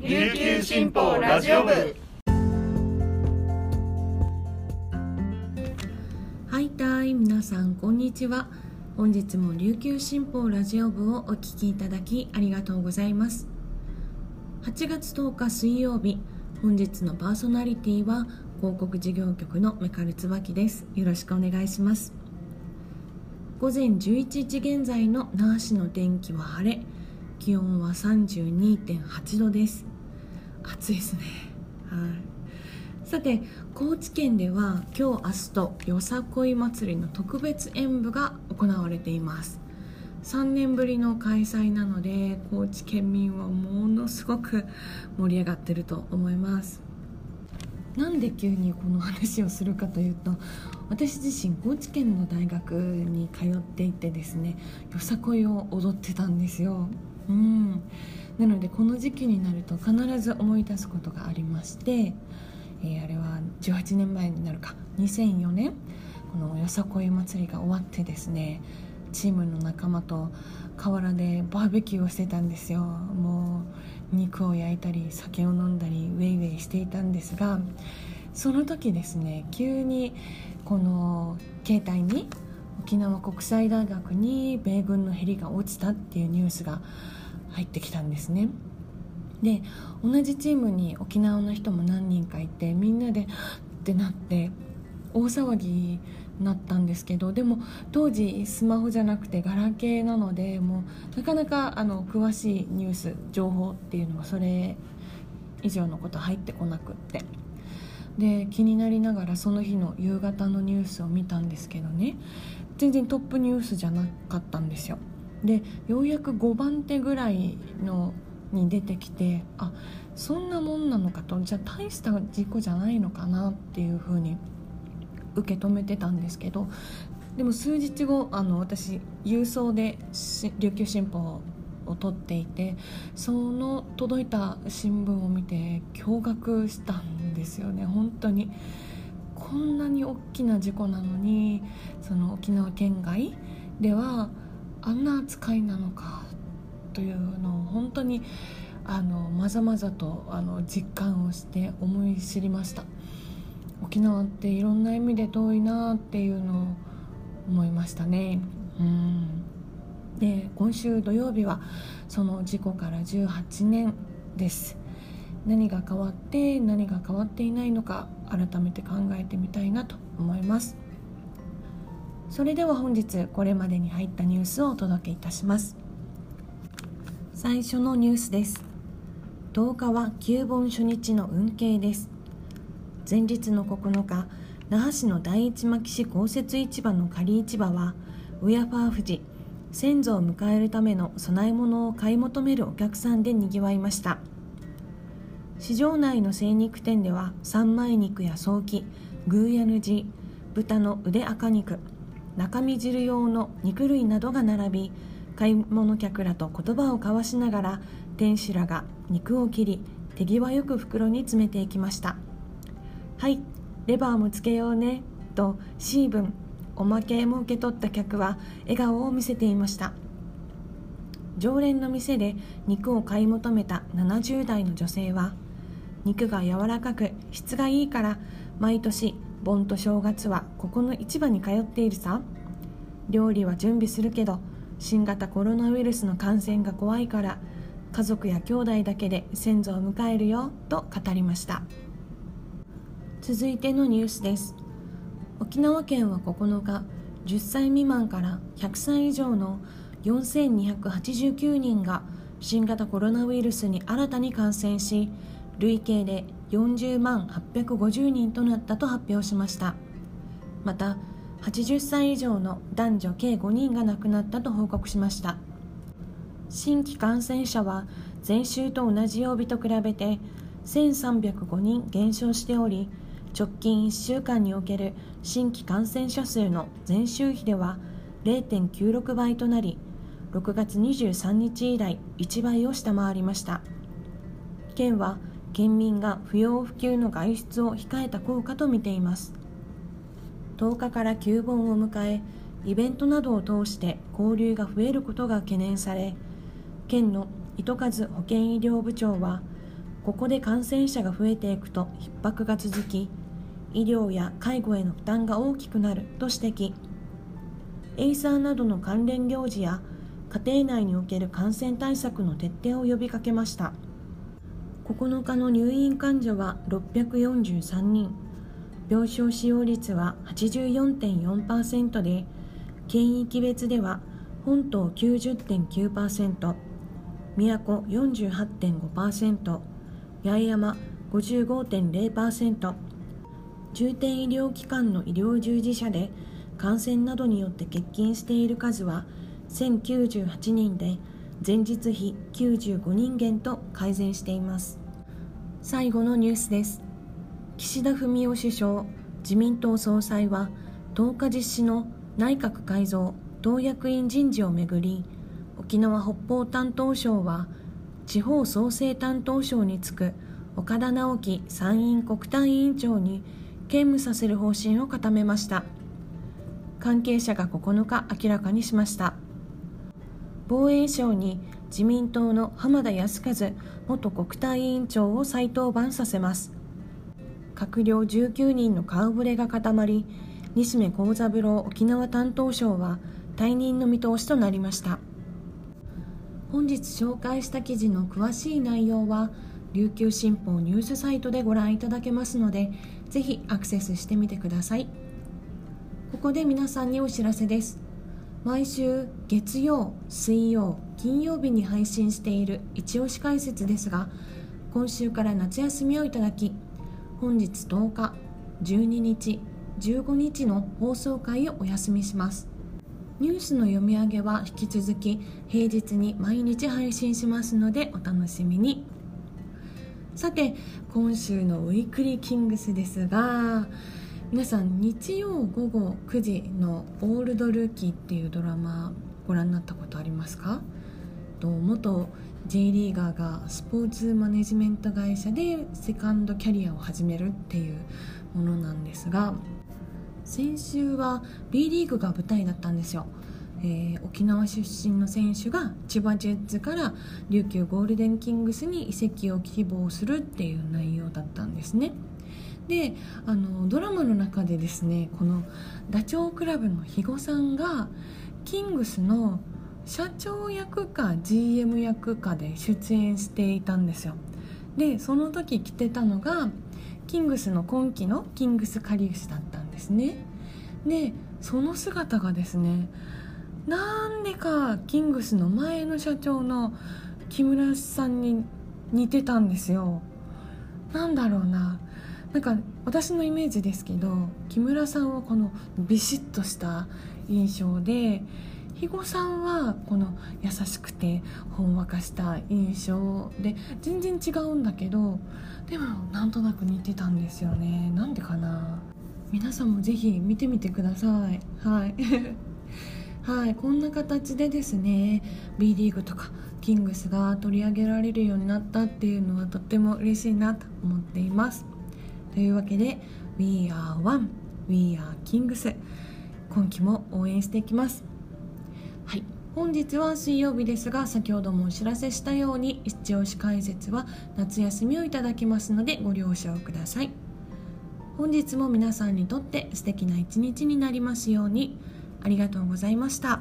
琉球新報ラジオ部。はいたい皆さんこんにちは。本日も琉球新報ラジオ部をお聞きいただきありがとうございます。8月10日水曜日本日のパーソナリティは広告事業局のメカル椿です。よろしくお願いします。午前11時現在の那覇市の天気は晴れ気温は32.8度です。暑いですね。はい。さて高知県では今日明日とよさこい祭りの特別演舞が行われています。3年ぶりの開催なので高知県民はものすごく盛り上がってると思います。なんで急にこの話をするかというと私自身高知県の大学に通っていてですねよさこいを踊ってたんですよ。うん。なのでこの時期になると必ず思い出すことがありまして、えー、あれは18年前になるか2004年このよさこい祭りが終わってですねチームの仲間と河原でバーベキューをしてたんですよ。もう肉を焼いたり酒を飲んだりウェイウェイしていたんですがその時ですね急にこの携帯に沖縄国際大学に米軍のヘリが落ちたっていうニュースが入ってきたんですね。で同じチームに沖縄の人も何人かいてみんなでってなって大騒ぎになったんですけどでも当時スマホじゃなくてガラケーなのでもうなかなかあの詳しいニュース情報っていうのはそれ以上のこと入ってこなくって。で気になりながらその日の夕方のニュースを見たんですけどね。全然トップニュースじゃなかったんですよ。でようやく5番手ぐらいのに出てきてあそんなもんなのかと。じゃあ大した事故じゃないのかなっていうふうに受け止めてたんですけどでも数日後あの私郵送で琉球新報を取っていてその届いた新聞を見て驚愕したんですよね。本当に。こんなに大きな事故なのにその沖縄県外ではあんな扱いなのかというのを本当にあのまざまざとあの実感をして思い知りました。沖縄っていろんな意味で遠いなっていうのを思いましたね。うん。で今週土曜日はその事故から18年です。何が変わって何が変わっていないのか改めて考えてみたいなと思います。それでは本日これまでに入ったニュースをお届けいたします。最初のニュースです。10日は旧盆初日の運慶です。前日の9日那覇市の第一牧市公設市場の仮市場はウヤファー富士先祖を迎えるための供え物を買い求めるお客さんでにぎわいました。市場内の精肉店では三枚肉やソーキグーヤヌジ豚の腕赤肉中身汁用の肉類などが並び買い物客らと言葉を交わしながら店主らが肉を切り手際よく袋に詰めていきましたはいレバーもつけようねとシーブンおまけも受け取った客は笑顔を見せていました。常連の店で肉を買い求めた70代の女性は肉が柔らかく質がいいから毎年盆と正月はここの市場に通っているさ。料理は準備するけど新型コロナウイルスの感染が怖いから家族や兄弟だけで先祖を迎えるよと語りました。続いてのニュースです。沖縄県は9日10歳未満から100歳以上の4289人が新型コロナウイルスに新たに感染し累計で40万850人となったと発表しました。また80歳以上の男女計5人が亡くなったと報告しました。新規感染者は前週と同じ曜日と比べて1305人減少しており直近1週間における新規感染者数の前週比では0.96倍となり6月23日以来1倍を下回りました。県は県民が不要不急の外出を控えた効果と見ています。10日から旧盆を迎えイベントなどを通して交流が増えることが懸念され県の糸数保健医療部長はここで感染者が増えていくと逼迫が続き医療や介護への負担が大きくなると指摘。エイサーなどの関連行事や家庭内における感染対策の徹底を呼びかけました。9日の入院患者は643人。病床使用率は84.4%で県域別では本島90.9%宮古48.5%八重山55.0%重点医療機関の医療従事者で感染などによって欠勤している数は1098人で前日比95人減と改善しています。最後のニュースです。岸田文雄首相自民党総裁は10日実施の内閣改造党役員人事をめぐり沖縄北方担当省は地方創生担当省に就く岡田直樹参院国対委員長に兼務させる方針を固めました。関係者が9日明らかにしました。防衛省に自民党の浜田靖一元国対委員長を再登板させます。閣僚19人の顔ぶれが固まり西目幸三郎沖縄担当省は退任の見通しとなりました。本日紹介した記事の詳しい内容は琉球新報ニュースサイトでご覧いただけますのでぜひアクセスしてみてください。ここで皆さんにお知らせです。毎週月曜水曜金曜日に配信している一押し解説ですが今週から夏休みをいただき本日10日12日15日の放送回をお休みします。ニュースの読み上げは引き続き平日に毎日配信しますのでお楽しみに。さて今週のウィークリーキングスですが皆さん日曜午後9時の「オールドルーキー」っていうドラマご覧になったことありますか？と元 J リーガーがスポーツマネジメント会社でセカンドキャリアを始めるっていうものなんですが先週は B リーグが舞台だったんですよ、えー、沖縄出身の選手が千葉ジェッツから琉球ゴールデンキングスに移籍を希望するっていう内容だったんですね。であのドラマの中でですねこのダチョウ倶楽部の肥後さんがキングスの社長役か GM 役かで出演していたんですよ。でその時着てたのがキングスの今季のキングスカリウスだったんですね。でその姿がですねなんでかキングスの前の社長の木村さんに似てたんですよ。なんだろうな。なんか私のイメージですけど木村さんはこのビシッとした印象で肥後さんはこの優しくてほんわかした印象で全然違うんだけどでもなんとなく似てたんですよね。なんでかな。皆さんもぜひ見てみてください。はい。はい。こんな形でですね B リーグとかキングスが取り上げられるようになったっていうのはとっても嬉しいなと思っています。というわけで We are one We are Kings. 今期も応援していきます。はい。本日は水曜日ですが先ほどもお知らせしたように一押し解説は夏休みをいただきますのでご了承ください。本日も皆さんにとって素敵な一日になりますようにありがとうございました。